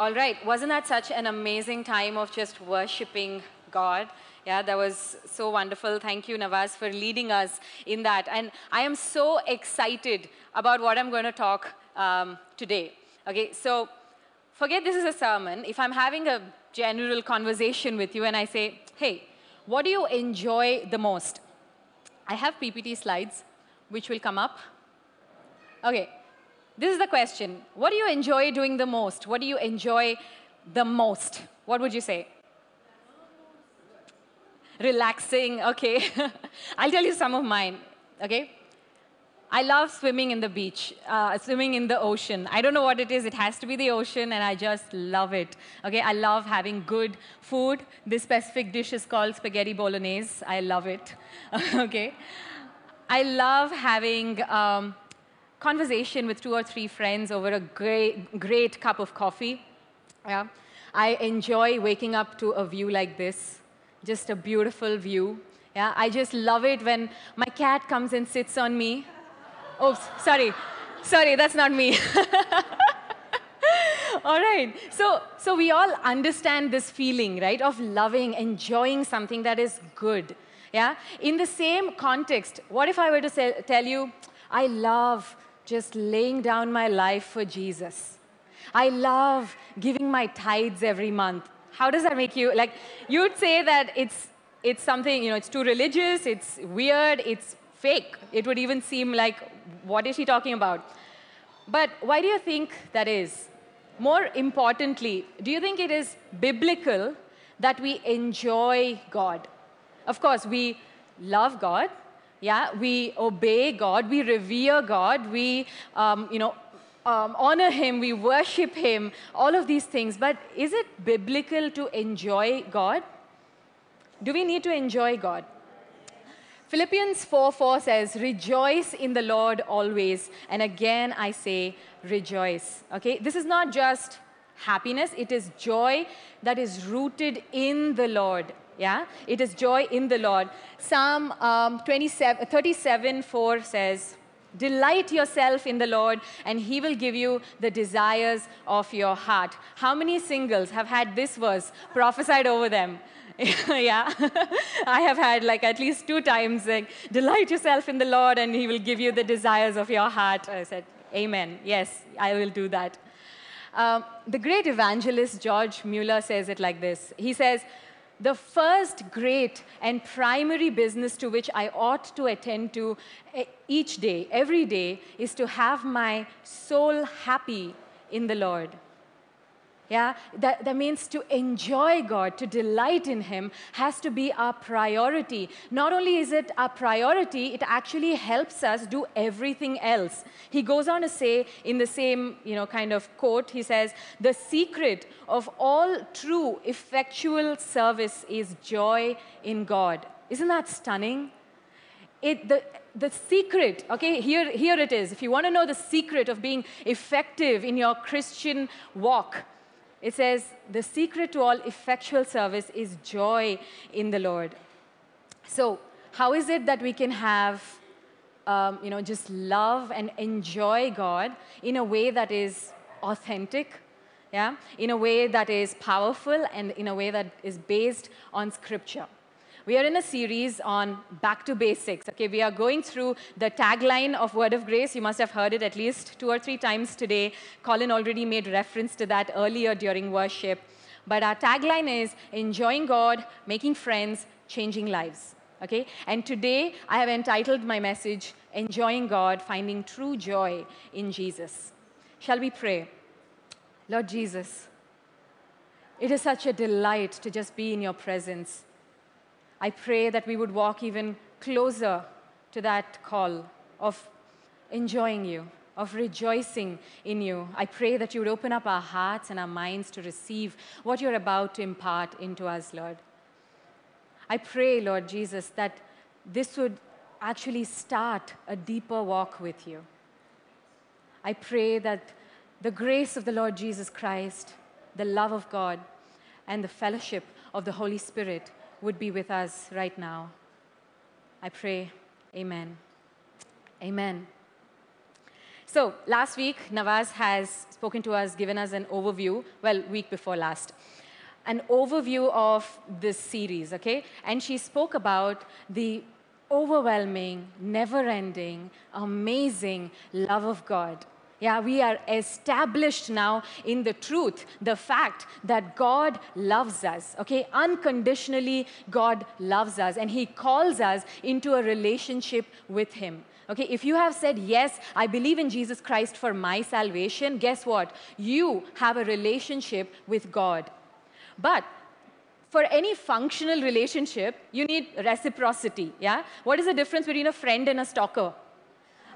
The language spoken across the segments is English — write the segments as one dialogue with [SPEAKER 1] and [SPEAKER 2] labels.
[SPEAKER 1] All right, wasn't that such an amazing time of just worshiping God? Yeah, that was so wonderful. Thank you, Nawaz, for leading us in that. And I am so excited about what I'm going to talk um, today. Okay, so forget this is a sermon. If I'm having a general conversation with you and I say, hey, what do you enjoy the most? I have PPT slides which will come up. Okay, this is the question. What do you enjoy doing the most? What do you enjoy the most? What would you say? Relaxing, okay. I'll tell you some of mine, okay? I love swimming in the beach, uh, swimming in the ocean. I don't know what it is. It has to be the ocean, and I just love it. Okay, I love having good food. This specific dish is called spaghetti bolognese. I love it. okay, I love having um, conversation with two or three friends over a great, great cup of coffee. Yeah, I enjoy waking up to a view like this, just a beautiful view. Yeah, I just love it when my cat comes and sits on me Oops, sorry. Sorry, that's not me. all right. So, so we all understand this feeling, right, of loving, enjoying something that is good. Yeah? In the same context, what if I were to say, tell you, I love just laying down my life for Jesus? I love giving my tithes every month. How does that make you? Like, you'd say that it's, it's something, you know, it's too religious, it's weird, it's fake. It would even seem like, what is she talking about? But why do you think that is? More importantly, do you think it is biblical that we enjoy God? Of course, we love God. Yeah, we obey God, we revere God, we, um, you know, um, honor Him, we worship Him, all of these things. But is it biblical to enjoy God? Do we need to enjoy God? Philippians 4 4 says, Rejoice in the Lord always. And again, I say, rejoice. Okay? This is not just happiness, it is joy that is rooted in the Lord. Yeah? It is joy in the Lord. Psalm um, 27, 37 4 says, Delight yourself in the Lord, and He will give you the desires of your heart. How many singles have had this verse prophesied over them? yeah, I have had like at least two times like, delight yourself in the Lord and he will give you the desires of your heart. I said, amen. Yes, I will do that. Um, the great evangelist George Mueller says it like this. He says, the first great and primary business to which I ought to attend to eh, each day, every day, is to have my soul happy in the Lord. Yeah, that, that means to enjoy God, to delight in Him, has to be our priority. Not only is it our priority, it actually helps us do everything else. He goes on to say in the same, you know, kind of quote, he says, the secret of all true, effectual service is joy in God. Isn't that stunning? It, the, the secret, okay, here, here it is. If you want to know the secret of being effective in your Christian walk, it says, the secret to all effectual service is joy in the Lord. So, how is it that we can have, um, you know, just love and enjoy God in a way that is authentic, yeah, in a way that is powerful, and in a way that is based on Scripture? We are in a series on back to basics. Okay, we are going through the tagline of Word of Grace. You must have heard it at least two or three times today. Colin already made reference to that earlier during worship. But our tagline is enjoying God, making friends, changing lives. Okay? And today I have entitled my message Enjoying God, Finding True Joy in Jesus. Shall we pray? Lord Jesus, it is such a delight to just be in your presence. I pray that we would walk even closer to that call of enjoying you, of rejoicing in you. I pray that you would open up our hearts and our minds to receive what you're about to impart into us, Lord. I pray, Lord Jesus, that this would actually start a deeper walk with you. I pray that the grace of the Lord Jesus Christ, the love of God, and the fellowship of the Holy Spirit would be with us right now. I pray, Amen. Amen. So last week, Nawaz has spoken to us, given us an overview, well, week before last, an overview of this series, okay? And she spoke about the overwhelming, never-ending, amazing love of God. Yeah, we are established now in the truth, the fact that God loves us, okay? Unconditionally, God loves us, and He calls us into a relationship with Him. Okay, if you have said, Yes, I believe in Jesus Christ for my salvation, guess what? You have a relationship with God. But for any functional relationship, you need reciprocity. Yeah? What is the difference between a friend and a stalker?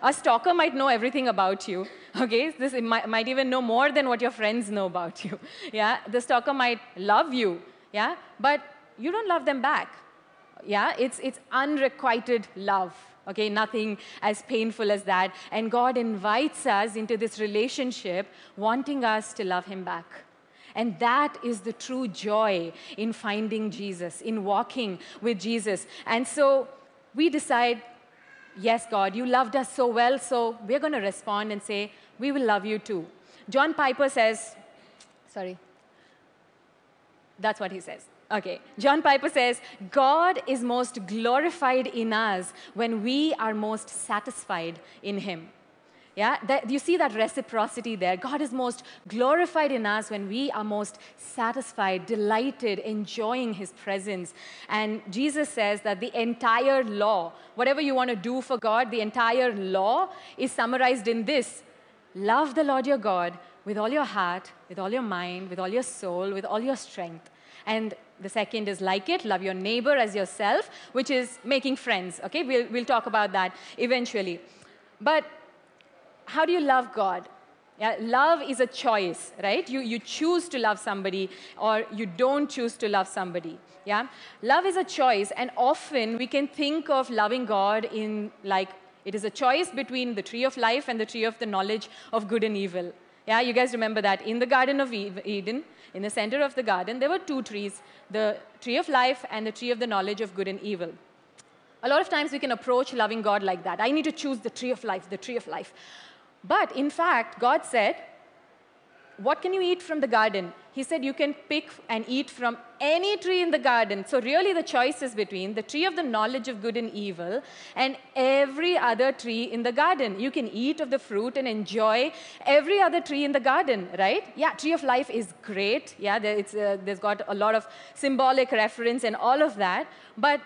[SPEAKER 1] A stalker might know everything about you. Okay, this might, might even know more than what your friends know about you. Yeah, the stalker might love you. Yeah, but you don't love them back. Yeah, it's it's unrequited love okay? Nothing as painful as that. And God invites us into this relationship, wanting us to love Him back. And that is the true joy in finding Jesus, in walking with Jesus. And so we decide, yes, God, you loved us so well, so we're going to respond and say, we will love you too. John Piper says, sorry, that's what he says. Okay, John Piper says, God is most glorified in us when we are most satisfied in Him. Yeah, that, you see that reciprocity there. God is most glorified in us when we are most satisfied, delighted, enjoying His presence. And Jesus says that the entire law, whatever you want to do for God, the entire law is summarized in this love the Lord your God with all your heart, with all your mind, with all your soul, with all your strength. And the second is like it, love your neighbor as yourself, which is making friends. Okay, we'll, we'll talk about that eventually. But how do you love God? Yeah, love is a choice, right? You, you choose to love somebody or you don't choose to love somebody. Yeah? Love is a choice, and often we can think of loving God in like it is a choice between the tree of life and the tree of the knowledge of good and evil. Yeah, you guys remember that in the Garden of Eden, in the center of the garden, there were two trees the tree of life and the tree of the knowledge of good and evil. A lot of times we can approach loving God like that. I need to choose the tree of life, the tree of life. But in fact, God said, what can you eat from the garden? He said, You can pick and eat from any tree in the garden. So, really, the choice is between the tree of the knowledge of good and evil and every other tree in the garden. You can eat of the fruit and enjoy every other tree in the garden, right? Yeah, tree of life is great. Yeah, it's, uh, there's got a lot of symbolic reference and all of that. But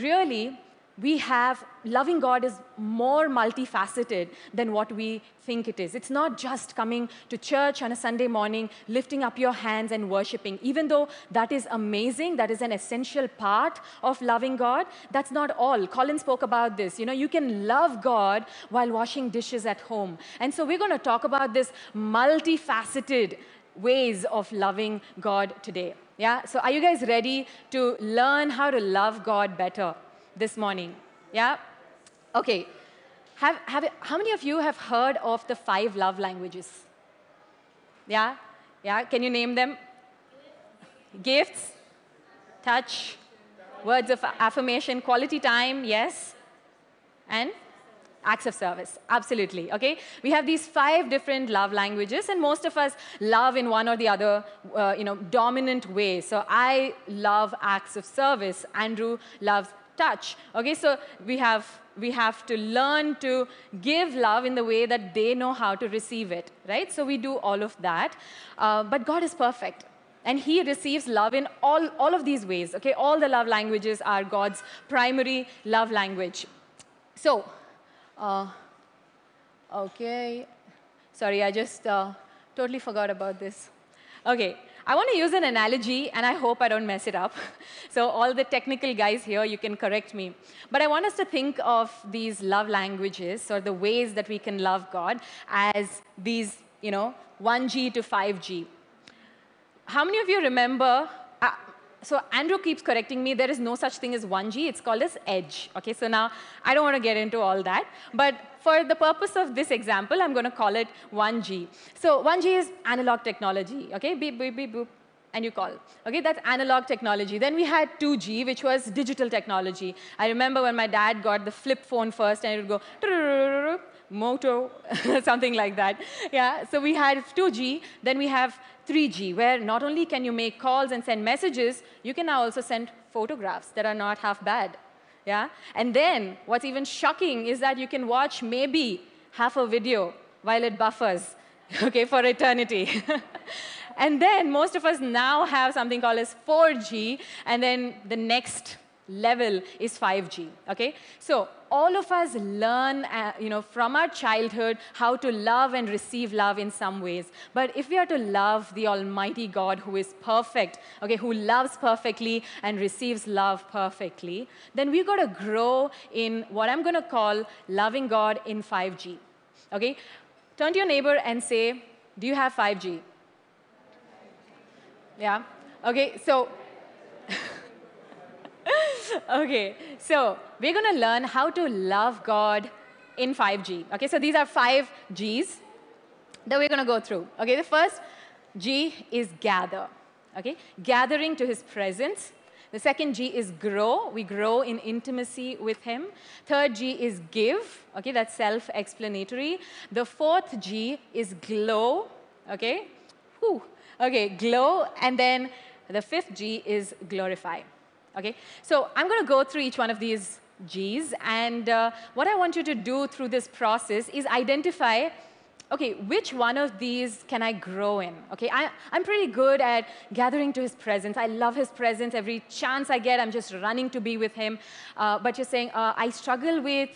[SPEAKER 1] really, we have loving God is more multifaceted than what we think it is. It's not just coming to church on a Sunday morning, lifting up your hands and worshiping. Even though that is amazing, that is an essential part of loving God, that's not all. Colin spoke about this. You know, you can love God while washing dishes at home. And so we're going to talk about this multifaceted ways of loving God today. Yeah? So are you guys ready to learn how to love God better? This morning. Yeah? Okay. Have, have, how many of you have heard of the five love languages? Yeah? Yeah? Can you name them? Gifts, touch, words of affirmation, quality time, yes? And acts of service absolutely okay we have these five different love languages and most of us love in one or the other uh, you know dominant way so i love acts of service andrew loves touch. Okay, so we have, we have to learn to give love in the way that they know how to receive it, right? So we do all of that. Uh, but God is perfect. And he receives love in all, all of these ways. Okay, all the love languages are God's primary love language. So, uh, okay. Sorry, I just uh, totally forgot about this. Okay, I want to use an analogy, and I hope I don't mess it up. so all the technical guys here, you can correct me. But I want us to think of these love languages, or the ways that we can love God, as these, you know, 1G to 5G. How many of you remember so Andrew keeps correcting me. There is no such thing as 1G. It's called as edge. Okay, so now I don't want to get into all that. But for the purpose of this example, I'm going to call it 1G. So 1G is analog technology. Okay, beep, beep, beep, boop, and you call. Okay, that's analog technology. Then we had 2G, which was digital technology. I remember when my dad got the flip phone first, and it would go Moto, something like that. Yeah, so we had 2G, then we have 3G, where not only can you make calls and send messages, you can now also send photographs that are not half bad. Yeah? And then what's even shocking is that you can watch maybe half a video while it buffers, okay, for eternity. and then most of us now have something called as 4G, and then the next level is 5G, okay? So all of us learn, uh, you know, from our childhood how to love and receive love in some ways. But if we are to love the Almighty God who is perfect, okay, who loves perfectly and receives love perfectly, then we've got to grow in what I'm going to call loving God in 5G, okay? Turn to your neighbor and say, do you have 5G? Yeah? Okay, so okay, so we're going to learn how to love God in 5G. Okay, so these are five G's that we're going to go through. Okay, the first G is gather. Okay, gathering to his presence. The second G is grow. We grow in intimacy with him. Third G is give. Okay, that's self-explanatory. The fourth G is glow. Okay, Whew. Okay, glow. And then the fifth G is glorify. Okay, so I'm going to go through each one of these G's, and uh, what I want you to do through this process is identify okay, which one of these can I grow in? Okay, I, am pretty good at gathering to his presence. I love his presence. Every chance I get, I'm just running to be with him. Uh, but you're saying, uh, I struggle with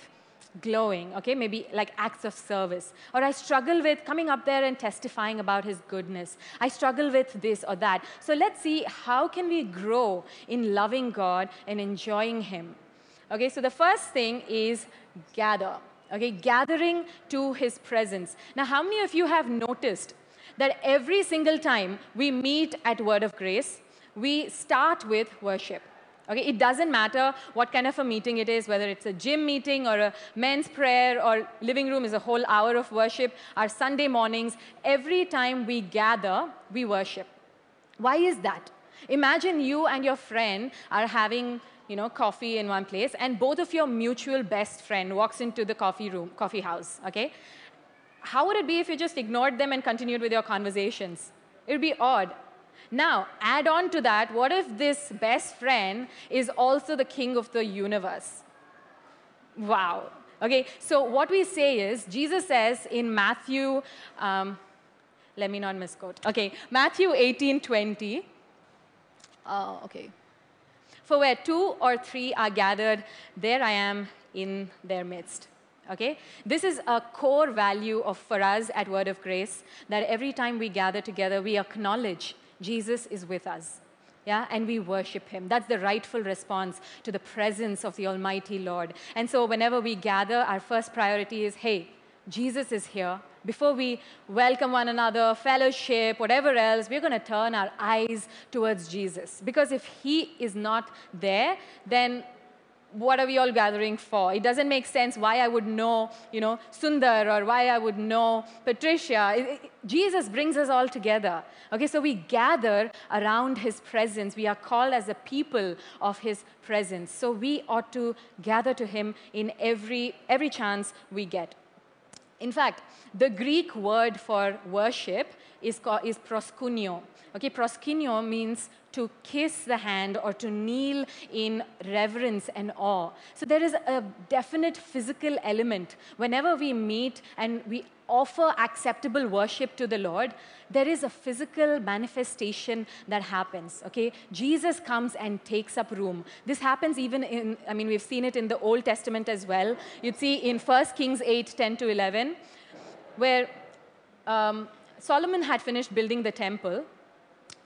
[SPEAKER 1] glowing, okay, maybe like acts of service. Or I struggle with coming up there and testifying about his goodness. I struggle with this or that. So let's see how can we grow in loving God and enjoying him. Okay, so the first thing is gather. Okay, gathering to his presence. Now, how many of you have noticed that every single time we meet at Word of Grace, we start with worship? Okay, it doesn't matter what kind of a meeting it is, whether it's a gym meeting or a men's prayer or living room is a whole hour of worship. Our Sunday mornings, every time we gather, we worship. Why is that? Imagine you and your friend are having you know, coffee in one place, and both of your mutual best friend walks into the coffee room, coffee house, okay? How would it be if you just ignored them and continued with your conversations? It would be odd. Now, add on to that, what if this best friend is also the king of the universe? Wow. Okay, so what we say is, Jesus says in Matthew, um, let me not misquote. Okay, Matthew 18 20. Oh, okay. For where two or three are gathered, there I am in their midst. Okay? This is a core value of, for us at Word of Grace that every time we gather together, we acknowledge Jesus is with us. Yeah, and we worship him. That's the rightful response to the presence of the Almighty Lord. And so, whenever we gather, our first priority is hey, Jesus is here. Before we welcome one another, fellowship, whatever else, we're going to turn our eyes towards Jesus. Because if he is not there, then what are we all gathering for? It doesn't make sense why I would know, you know, Sundar or why I would know Patricia. It, it, Jesus brings us all together. Okay, so we gather around his presence. We are called as a people of his presence. So we ought to gather to him in every, every chance we get. In fact, the Greek word for worship is, called, is proskuneo. Okay, proskuneo means to kiss the hand or to kneel in reverence and awe. So there is a definite physical element. Whenever we meet and we offer acceptable worship to the Lord, there is a physical manifestation that happens. Okay? Jesus comes and takes up room. This happens even in, I mean, we've seen it in the Old Testament as well. You'd see in 1 Kings 8 10 to 11, where um, Solomon had finished building the temple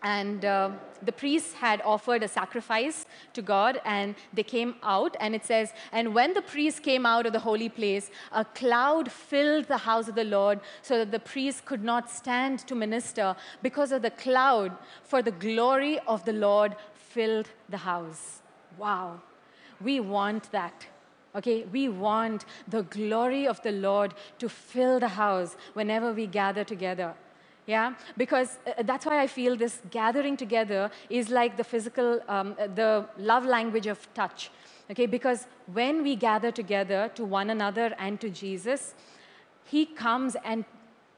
[SPEAKER 1] and uh, the priests had offered a sacrifice to God, and they came out, and it says, And when the priests came out of the holy place, a cloud filled the house of the Lord, so that the priests could not stand to minister because of the cloud, for the glory of the Lord filled the house. Wow. We want that. Okay, we want the glory of the Lord to fill the house whenever we gather together. Yeah, because uh, that's why I feel this gathering together is like the physical, um, uh, the love language of touch. Okay, because when we gather together to one another and to Jesus, he comes and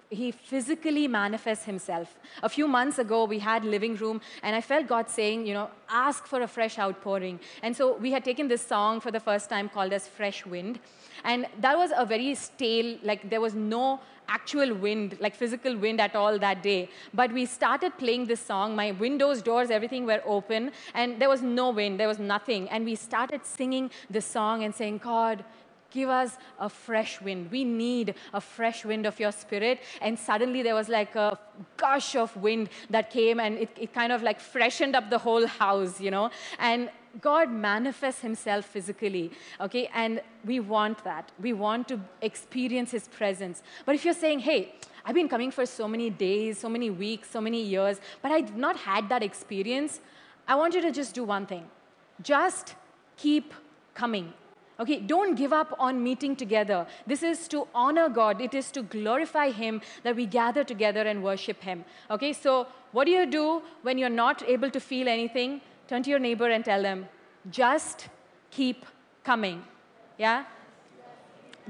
[SPEAKER 1] he physically manifests himself. A few months ago, we had living room, and I felt God saying, you know, ask for a fresh outpouring. And so we had taken this song for the first time called as Fresh Wind. And that was a very stale, like there was no actual wind, like physical wind at all that day. But we started playing this song. My windows, doors, everything were open, and there was no wind, there was nothing. And we started singing the song and saying, God, give us a fresh wind. We need a fresh wind of your spirit. And suddenly there was like a gush of wind that came and it, it kind of like freshened up the whole house, you know. And God manifests himself physically, okay? And we want that. We want to experience his presence. But if you're saying, hey, I've been coming for so many days, so many weeks, so many years, but I've not had that experience, I want you to just do one thing. Just keep coming. Okay, don't give up on meeting together. This is to honor God. It is to glorify Him that we gather together and worship Him. Okay, so what do you do when you're not able to feel anything? Turn to your neighbor and tell them, just keep coming. Yeah?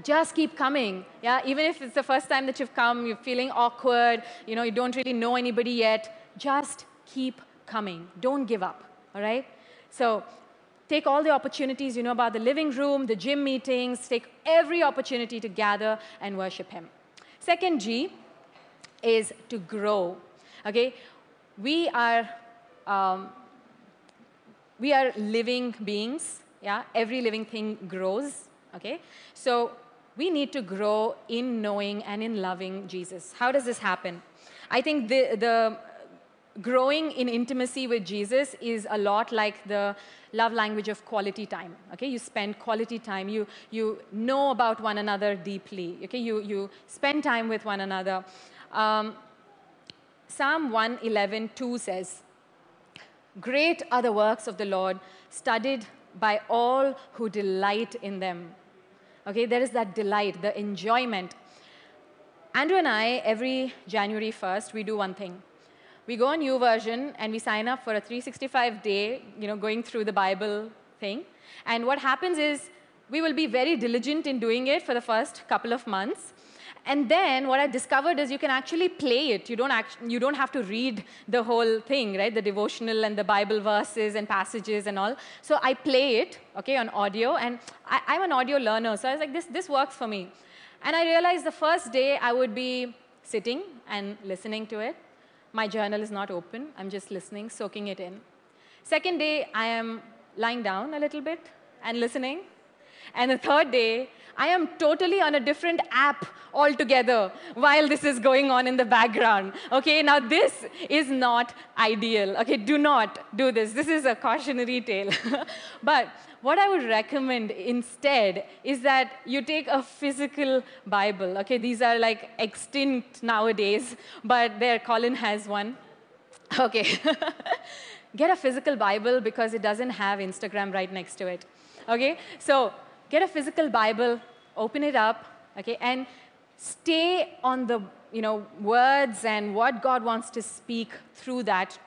[SPEAKER 1] Just keep coming. Yeah, even if it's the first time that you've come, you're feeling awkward, you know, you don't really know anybody yet, just keep coming. Don't give up. All right? So take all the opportunities you know about the living room, the gym meetings, take every opportunity to gather and worship Him. Second G is to grow. Okay? We are, um, we are living beings. Yeah? Every living thing grows. Okay? So we need to grow in knowing and in loving Jesus. How does this happen? I think the, the growing in intimacy with Jesus is a lot like the love language of quality time. Okay, you spend quality time. You you know about one another deeply. Okay, you you spend time with one another. Um, Psalm 111:2 says, "Great are the works of the Lord, studied by all who delight in them." Okay, there is that delight, the enjoyment. Andrew and I, every January 1st, we do one thing we go on version and we sign up for a 365 day, you know, going through the Bible thing. And what happens is we will be very diligent in doing it for the first couple of months. And then what I discovered is you can actually play it. You don't, act, you don't have to read the whole thing, right? The devotional and the Bible verses and passages and all. So I play it, okay, on audio. And I, am an audio learner. So I was like, this, this works for me. And I realized the first day I would be sitting and listening to it. My journal is not open. I'm just listening, soaking it in. Second day, I am lying down a little bit and listening. And the third day, I am totally on a different app altogether while this is going on in the background. Okay, now this is not ideal. Okay, do not do this. This is a cautionary tale. but what I would recommend instead is that you take a physical Bible. Okay, these are like extinct nowadays, but there, Colin has one. Okay. get a physical Bible because it doesn't have Instagram right next to it. Okay, so get a physical Bible, open it up, okay, and stay on the you know words and what God wants to speak through that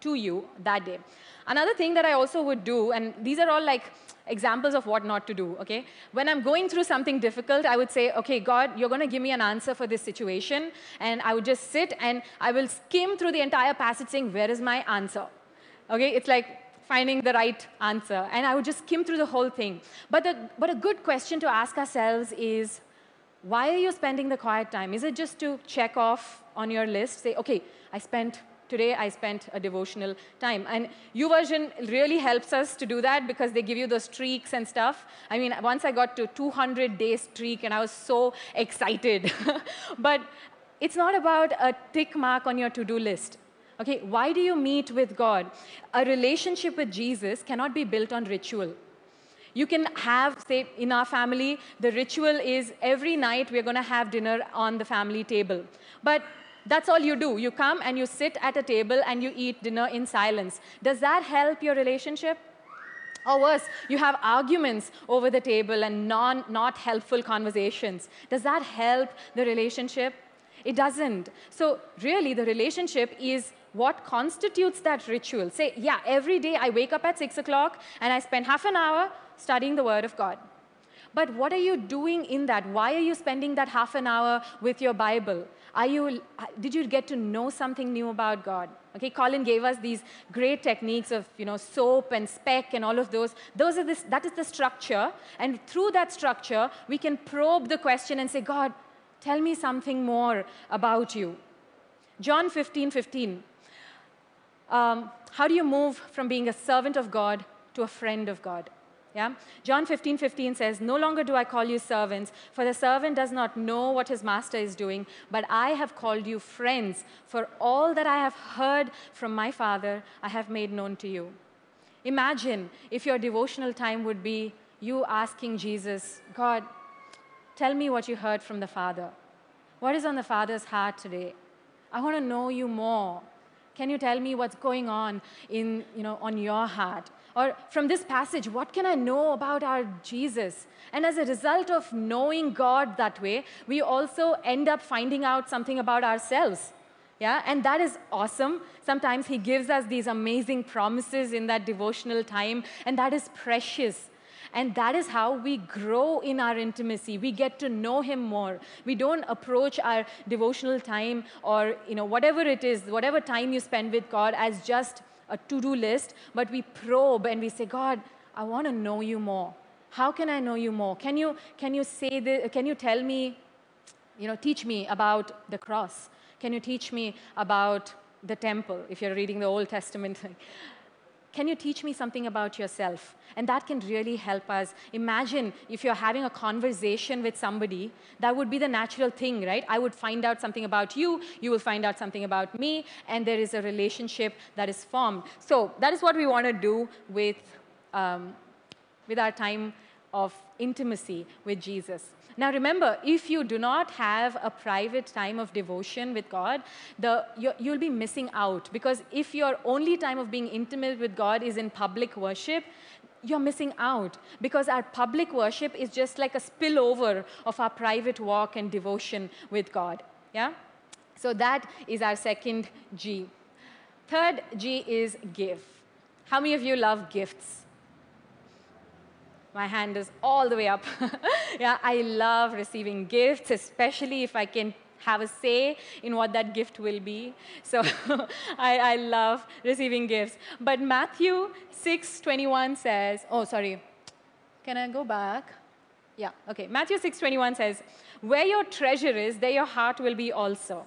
[SPEAKER 1] to you that day. Another thing that I also would do, and these are all like examples of what not to do, okay? When I'm going through something difficult, I would say, okay, God, you're going to give me an answer for this situation. And I would just sit and I will skim through the entire passage saying, where is my answer? Okay, it's like finding the right answer. And I would just skim through the whole thing. But, the, but a good question to ask ourselves is, why are you spending the quiet time? Is it just to check off on your list, say, okay, I spent Today, I spent a devotional time. And YouVersion really helps us to do that because they give you those streaks and stuff. I mean, once I got to 200 day streak and I was so excited. but it's not about a tick mark on your to-do list. Okay, why do you meet with God? A relationship with Jesus cannot be built on ritual. You can have, say, in our family, the ritual is every night we're going to have dinner on the family table. But that's all you do. You come and you sit at a table and you eat dinner in silence. Does that help your relationship? Or worse, you have arguments over the table and non, not helpful conversations. Does that help the relationship? It doesn't. So, really, the relationship is what constitutes that ritual. Say, yeah, every day I wake up at 6 o'clock and I spend half an hour studying the Word of God. But what are you doing in that? Why are you spending that half an hour with your Bible? Are you, did you get to know something new about God? Okay, Colin gave us these great techniques of, you know, SOAP and speck and all of those. Those are this, that is the structure. And through that structure, we can probe the question and say, God, tell me something more about you. John 15, 15. Um, how do you move from being a servant of God to a friend of God? Yeah? John 15, 15 says, No longer do I call you servants, for the servant does not know what his master is doing, but I have called you friends, for all that I have heard from my Father, I have made known to you. Imagine if your devotional time would be you asking Jesus, God, tell me what you heard from the Father. What is on the Father's heart today? I want to know you more. Can you tell me what's going on in, you know, on your heart? Or from this passage, what can I know about our Jesus? And as a result of knowing God that way, we also end up finding out something about ourselves. Yeah, and that is awesome. Sometimes He gives us these amazing promises in that devotional time, and that is precious. And that is how we grow in our intimacy. We get to know Him more. We don't approach our devotional time or you know, whatever it is, whatever time you spend with God as just a to-do list, but we probe and we say, God, I want to know you more. How can I know you more? Can you, can you say this, can you tell me, you know, teach me about the cross? Can you teach me about the temple, if you're reading the Old Testament? Can you teach me something about yourself? And that can really help us. Imagine if you're having a conversation with somebody, that would be the natural thing, right? I would find out something about you, you will find out something about me, and there is a relationship that is formed. So that is what we want to do with, um, with our time of intimacy with Jesus. Now remember, if you do not have a private time of devotion with God, the, you, will be missing out. Because if your only time of being intimate with God is in public worship, you're missing out. Because our public worship is just like a spillover of our private walk and devotion with God. Yeah? So that is our second G. Third G is give. How many of you love gifts? My hand is all the way up. yeah, I love receiving gifts, especially if I can have a say in what that gift will be. So I, I love receiving gifts. But Matthew 6:21 says, oh, sorry. Can I go back? Yeah, okay. Matthew 6:21 says, "Where your treasure is, there your heart will be also."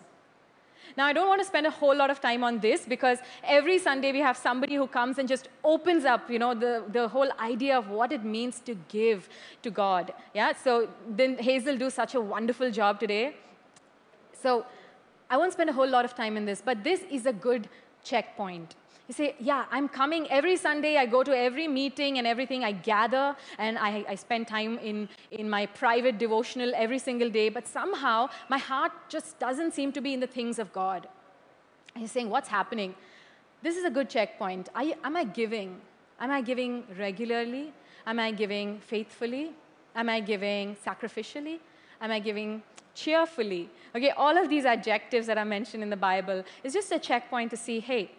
[SPEAKER 1] Now, I don't want to spend a whole lot of time on this because every Sunday we have somebody who comes and just opens up, you know, the, the whole idea of what it means to give to God. Yeah, so then Hazel do such a wonderful job today. So I won't spend a whole lot of time in this, but this is a good checkpoint. You say, yeah, I'm coming every Sunday. I go to every meeting and everything. I gather and I, I spend time in, in my private devotional every single day. But somehow my heart just doesn't seem to be in the things of God. He's saying, what's happening? This is a good checkpoint. I, am I giving? Am I giving regularly? Am I giving faithfully? Am I giving sacrificially? Am I giving cheerfully? Okay, all of these adjectives that are mentioned in the Bible is just a checkpoint to see, hey,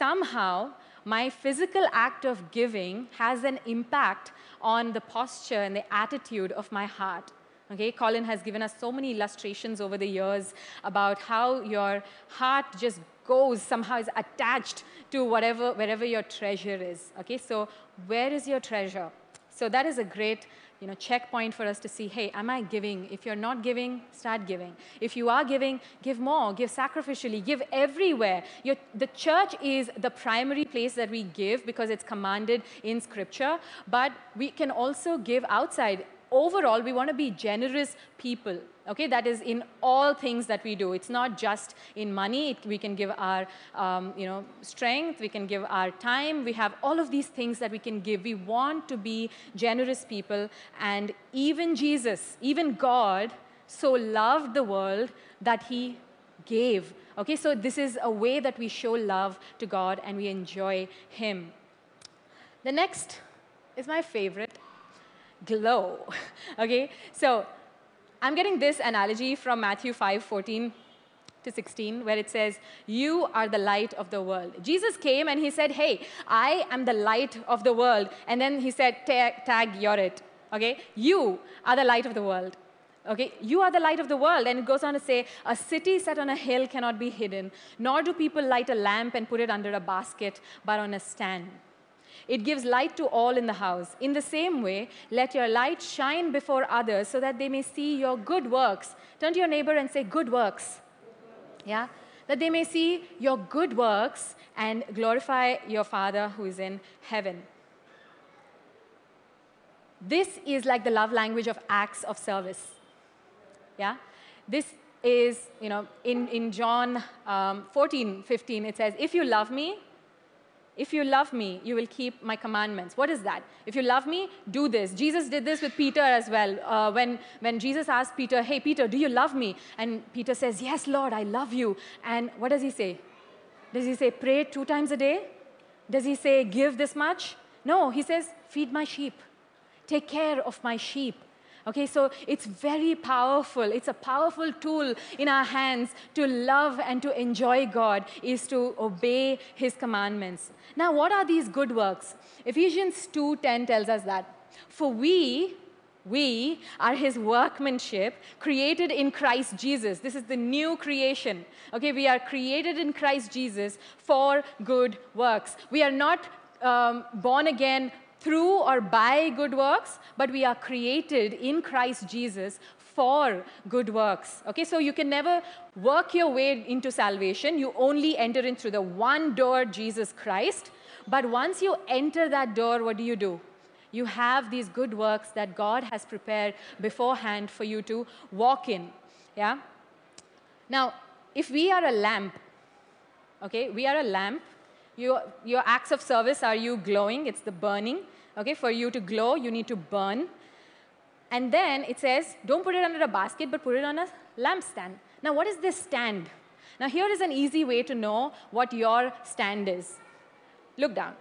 [SPEAKER 1] somehow my physical act of giving has an impact on the posture and the attitude of my heart. Okay, Colin has given us so many illustrations over the years about how your heart just goes, somehow is attached to whatever, wherever your treasure is. Okay, so where is your treasure? So that is a great you know, checkpoint for us to see, hey, am I giving? If you're not giving, start giving. If you are giving, give more, give sacrificially, give everywhere. You're, the church is the primary place that we give because it's commanded in Scripture, but we can also give outside overall, we want to be generous people. Okay, that is in all things that we do. It's not just in money. It, we can give our, um, you know, strength. We can give our time. We have all of these things that we can give. We want to be generous people. And even Jesus, even God, so loved the world that He gave. Okay, so this is a way that we show love to God and we enjoy Him. The next is my favorite glow. okay? So I'm getting this analogy from Matthew 5 14 to 16, where it says, You are the light of the world. Jesus came and he said, Hey, I am the light of the world. And then he said, Tag, you're it. Okay? You are the light of the world. Okay, you are the light of the world. And it goes on to say, a city set on a hill cannot be hidden, nor do people light a lamp and put it under a basket, but on a stand. It gives light to all in the house. In the same way, let your light shine before others so that they may see your good works. Turn to your neighbor and say, Good works. Yeah? That they may see your good works and glorify your Father who is in heaven. This is like the love language of acts of service. Yeah? This is, you know, in, in John um, 14, 15, it says, If you love me, if you love me, you will keep my commandments. What is that? If you love me, do this. Jesus did this with Peter as well. Uh, when, when Jesus asked Peter, Hey, Peter, do you love me? And Peter says, Yes, Lord, I love you. And what does he say? Does he say, Pray two times a day? Does he say, Give this much? No, he says, Feed my sheep. Take care of my sheep. Okay, so it's very powerful. It's a powerful tool in our hands to love and to enjoy God, is to obey His commandments. Now, what are these good works? Ephesians 2:10 tells us that. For we, we are his workmanship created in Christ Jesus. This is the new creation. Okay, we are created in Christ Jesus for good works. We are not um, born again through or by good works, but we are created in Christ Jesus for good works. Okay, so you can never work your way into salvation. You only enter in through the one door, Jesus Christ. But once you enter that door, what do you do? You have these good works that God has prepared beforehand for you to walk in. Yeah? Now, if we are a lamp, okay, we are a lamp your, your acts of service are you glowing, it's the burning. Okay, for you to glow, you need to burn. And then it says, don't put it under a basket, but put it on a lampstand. Now, what is this stand? Now, here is an easy way to know what your stand is. Look down.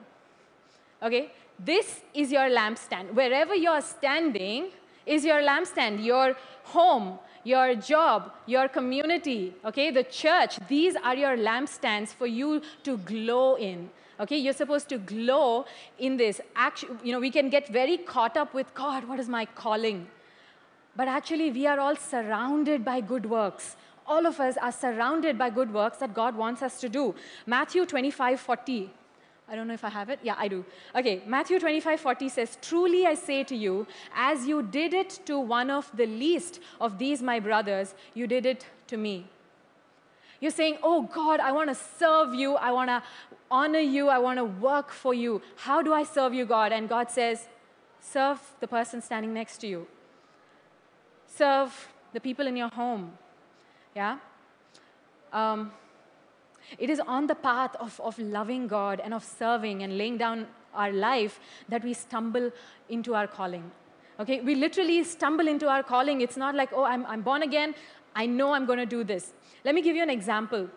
[SPEAKER 1] Okay, this is your lampstand. Wherever you're standing is your lampstand, your home, your job, your community, okay, the church, these are your lampstands for you to glow in. Okay, you're supposed to glow in this. Actually, you know, we can get very caught up with God, what is my calling? But actually, we are all surrounded by good works. All of us are surrounded by good works that God wants us to do. Matthew 25 40 I don't know if I have it. Yeah, I do. Okay, Matthew 25 40 says, Truly I say to you, as you did it to one of the least of these my brothers, you did it to me. You're saying, Oh God, I want to serve you. I want to honor you. I want to work for you. How do I serve you, God? And God says, Serve the person standing next to you, serve the people in your home. Yeah? Um, it is on the path of, of loving God and of serving and laying down our life that we stumble into our calling. Okay, we literally stumble into our calling. It's not like, oh, I'm, I'm born again. I know I'm going to do this. Let me give you an example.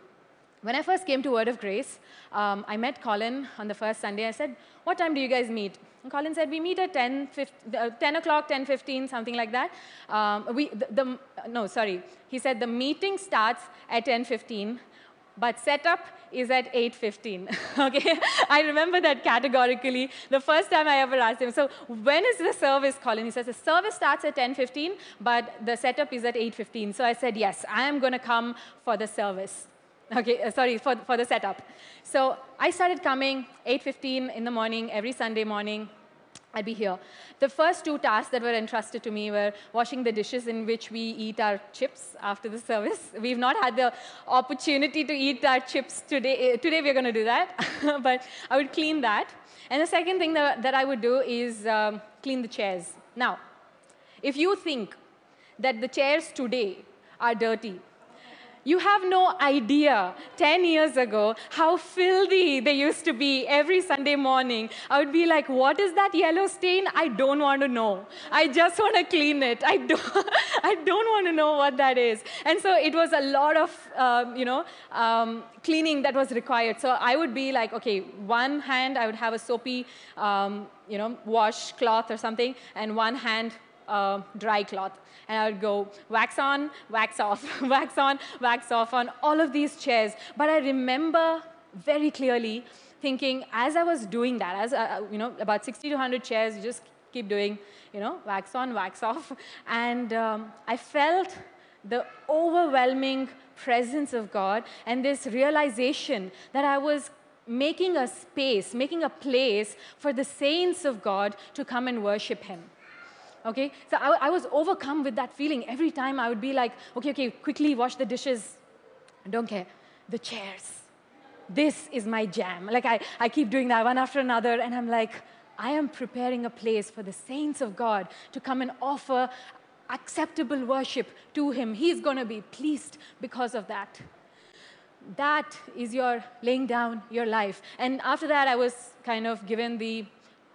[SPEAKER 1] When I first came to Word of Grace, um, I met Colin on the first Sunday. I said, what time do you guys meet? And Colin said, we meet at 10, 15, uh, 10 o'clock, 10, 15, something like that. Um, we, the, the, no, sorry. He said the meeting starts at 10, 15 but setup is at 8.15, okay? I remember that categorically, the first time I ever asked him, so when is the service, Colin? He says, the service starts at 10.15, but the setup is at 8.15. So I said, yes, I am going to come for the service. Okay, uh, sorry, for, for the setup. So I started coming 8.15 in the morning, every Sunday morning, I'd be here. The first two tasks that were entrusted to me were washing the dishes in which we eat our chips after the service. We've not had the opportunity to eat our chips today. Eh, today we're going to do that, but I would clean that. And the second thing that, that I would do is um, clean the chairs. Now, if you think that the chairs today are dirty, you have no idea 10 years ago how filthy they used to be every Sunday morning. I would be like, What is that yellow stain? I don't want to know. I just want to clean it. I don't, I don't want to know what that is. And so it was a lot of, um, you know, um, cleaning that was required. So I would be like, okay, one hand, I would have a soapy, um, you know, wash cloth or something, and one hand, uh, dry cloth and I would go wax on, wax off, wax on, wax off on all of these chairs. But I remember very clearly thinking, as I was doing that, as uh, you know, about 60 to 100 chairs, you just keep doing, you know, wax on, wax off. And um, I felt the overwhelming presence of God and this realization that I was making a space, making a place for the saints of God to come and worship Him. Okay? So I, I, was overcome with that feeling. Every time I would be like, okay, okay, quickly wash the dishes. I don't care. The chairs. This is my jam. Like I, I keep doing that one after another, and I'm like, I am preparing a place for the saints of God to come and offer acceptable worship to Him. He's going to be pleased because of that. That is your laying down your life. And after that, I was kind of given the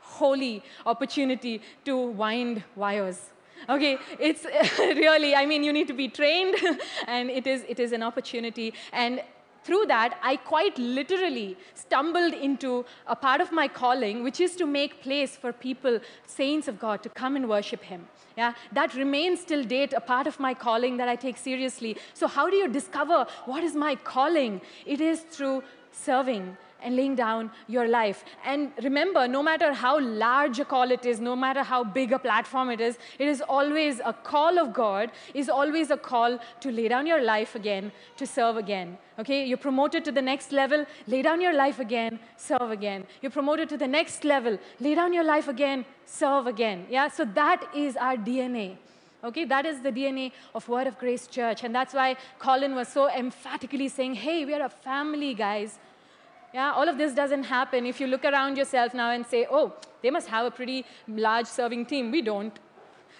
[SPEAKER 1] holy opportunity to wind wires. Okay, it's really, I mean, you need to be trained, and it is, it is an opportunity. And through that, I quite literally stumbled into a part of my calling, which is to make place for people, saints of God, to come and worship Him. Yeah, that remains till date a part of my calling that I take seriously. So, how do you discover what is my calling? It is through serving and laying down your life. And remember, no matter how large a call it is, no matter how big a platform it is, it is always a call of God, is always a call to lay down your life again, to serve again. Okay, you're promoted to the next level, lay down your life again, serve again. You're promoted to the next level, lay down your life again, serve again. Yeah, so that is our DNA. Okay, that is the DNA of Word of Grace Church. And that's why Colin was so emphatically saying, hey, we are a family, guys. Yeah, all of this doesn't happen if you look around yourself now and say, oh, they must have a pretty large serving team. We don't.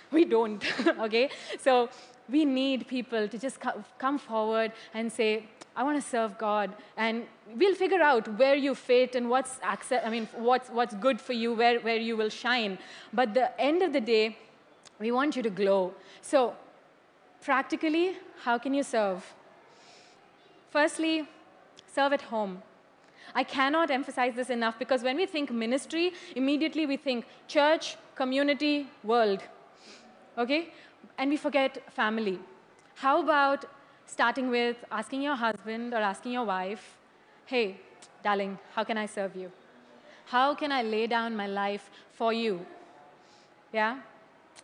[SPEAKER 1] We don't, okay? So we need people to just come forward and say, I want to serve God. And we'll figure out where you fit and what's, accept, I mean, what's, what's good for you, where, where you will shine. But the end of the day, we want you to glow. So practically, how can you serve? Firstly, serve at home. I cannot emphasize this enough because when we think ministry, immediately we think church, community, world. Okay? And we forget family. How about starting with asking your husband or asking your wife, hey, darling, how can I serve you? How can I lay down my life for you? Yeah?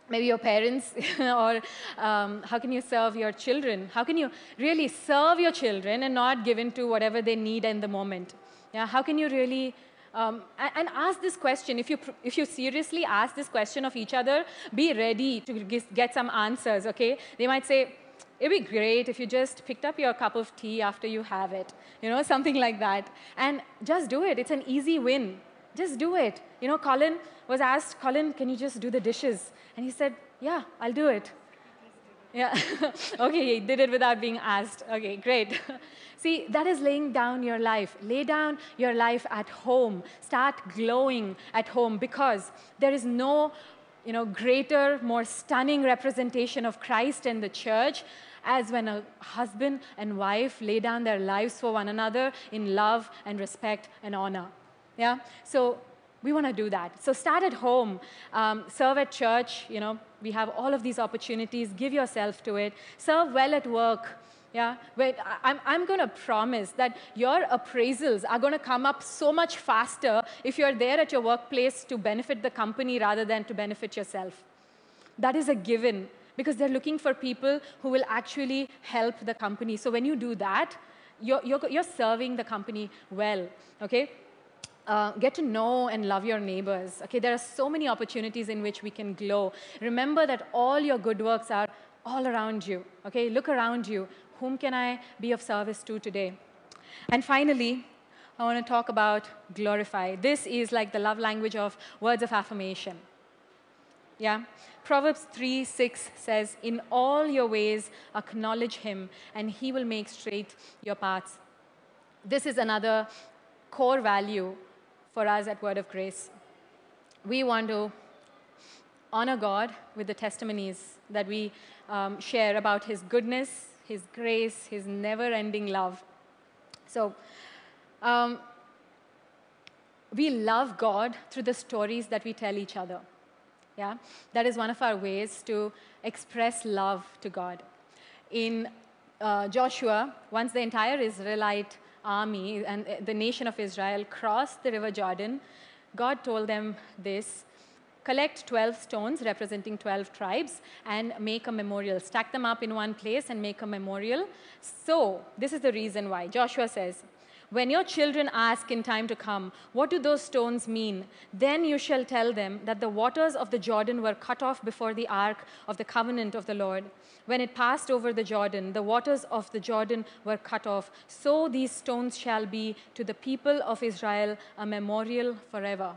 [SPEAKER 1] Maybe your parents, or um, how can you serve your children? How can you really serve your children and not give in to whatever they need in the moment? Yeah, how can you really um, and, ask this question. If you, if you seriously ask this question of each other, be ready to get some answers, okay? They might say, it'd be great if you just picked up your cup of tea after you have it, you know, something like that. And just do it. It's an easy win. Just do it. You know, Colin was asked, Colin, can you just do the dishes? And he said, yeah, I'll do it. Yeah. okay, he did it without being asked. Okay, great. See, that is laying down your life. Lay down your life at home. Start glowing at home because there is no you know, greater, more stunning representation of Christ in the church as when a husband and wife lay down their lives for one another in love and respect and honor. Yeah? So we want to do that. So start at home, um, serve at church. You know, we have all of these opportunities. Give yourself to it. Serve well at work. Yeah, wait, I'm, I'm going to promise that your appraisals are going to come up so much faster if you're there at your workplace to benefit the company rather than to benefit yourself. That is a given because they're looking for people who will actually help the company. So when you do that, you're, you're, you're serving the company well, okay? Uh, get to know and love your neighbors. Okay, there are so many opportunities in which we can glow. Remember that all your good works are all around you. Okay, look around you. Whom can I be of service to today? And finally, I want to talk about glorify. This is like the love language of words of affirmation. Yeah? Proverbs 3 6 says, In all your ways acknowledge him, and he will make straight your paths. This is another core value for us at Word of Grace. We want to honor God with the testimonies that we um, share about his goodness, his grace, His never ending love. So, um, we love God through the stories that we tell each other. Yeah? That is one of our ways to express love to God. In uh, Joshua, once the entire Israelite army and the nation of Israel crossed the river Jordan, God told them this collect 12 stones representing 12 tribes and make a memorial. Stack them up in one place and make a memorial. So, this is the reason why. Joshua says, when your children ask in time to come, What do those stones mean? Then you shall tell them that the waters of the Jordan were cut off before the ark of the covenant of the Lord. When it passed over the Jordan, the waters of the Jordan were cut off. So these stones shall be to the people of Israel a memorial forever.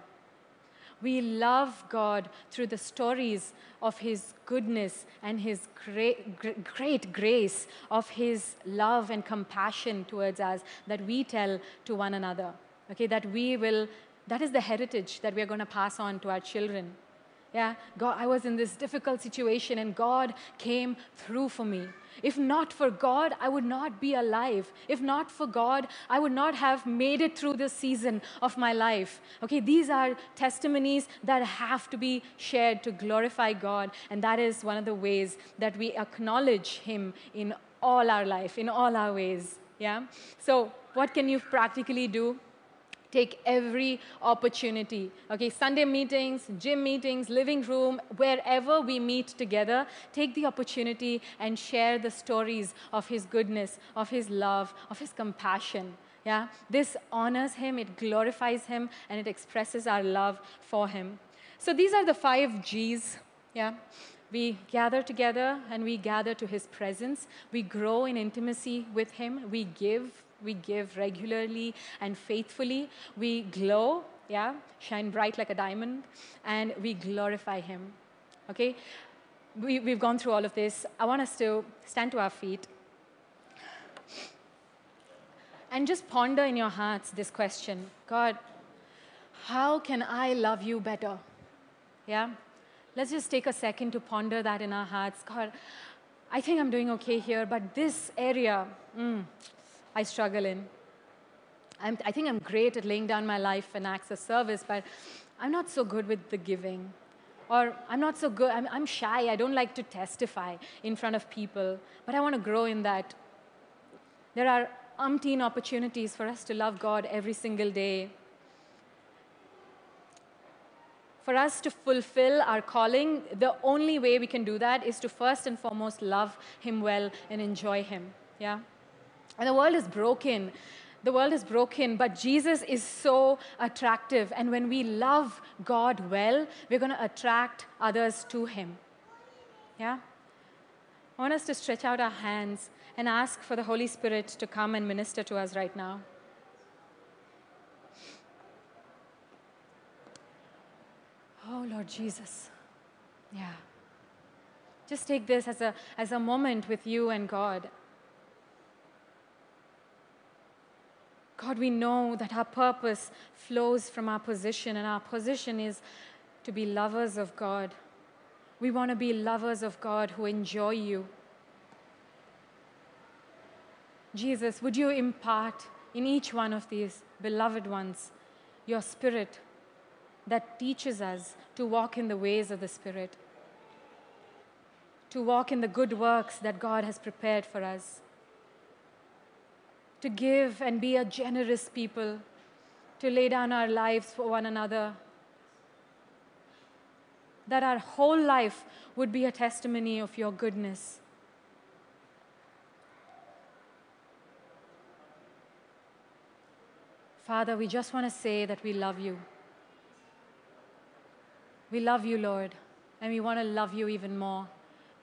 [SPEAKER 1] We love God through the stories of His goodness and His great, great grace, of His love and compassion towards us that we tell to one another. Okay, that we will, that is the heritage that we are going to pass on to our children. Yeah, God, I was in this difficult situation and God came through for me. If not for God, I would not be alive. If not for God, I would not have made it through this season of my life. Okay, these are testimonies that have to be shared to glorify God, and that is one of the ways that we acknowledge Him in all our life, in all our ways. Yeah? So, what can you practically do? Take every opportunity. Okay, Sunday meetings, gym meetings, living room, wherever we meet together, take the opportunity and share the stories of His goodness, of His love, of His compassion. Yeah, this honors Him, it glorifies Him, and it expresses our love for Him. So these are the five G's. Yeah. We gather together and we gather to His presence. We grow in intimacy with Him. We give we give regularly and faithfully. We glow, yeah, shine bright like a diamond, and we glorify Him. Okay? We, we've gone through all of this. I want us to stand to our feet and just ponder in your hearts this question God, how can I love you better? Yeah? Let's just take a second to ponder that in our hearts. God, I think I'm doing okay here, but this area, mm, I struggle in. I'm, i think I'm great at laying down my life and acts of service, but I'm not so good with the giving. Or I'm not so good, I'm, I'm shy, I don't like to testify in front of people, but I want to grow in that. There are umpteen opportunities for us to love God every single day. For us to fulfill our calling, the only way we can do that is to first and foremost love Him well and enjoy Him. Yeah? And the world is broken. The world is broken, but Jesus is so attractive. And when we love God well, we're going to attract others to Him. Yeah? I want us to stretch out our hands and ask for the Holy Spirit to come and minister to us right now. Oh, Lord Jesus. Yeah. Just take this as a, as a moment with you and God. God, we know that our purpose flows from our position, and our position is to be lovers of God. We want to be lovers of God who enjoy you. Jesus, would you impart in each one of these beloved ones your spirit that teaches us to walk in the ways of the Spirit, to walk in the good works that God has prepared for us? To give and be a generous people, to lay down our lives for one another. That our whole life would be a testimony of your goodness. Father, we just want to say that we love you. We love you, Lord, and we want to love you even more.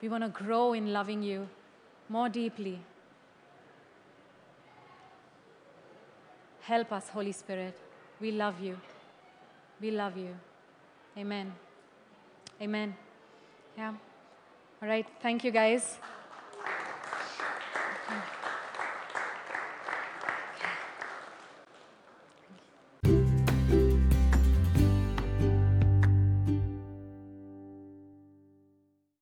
[SPEAKER 1] We want to grow in loving you more deeply. Help us, Holy Spirit. We love you. We love you. Amen. Amen. Yeah. All right. Thank you, guys.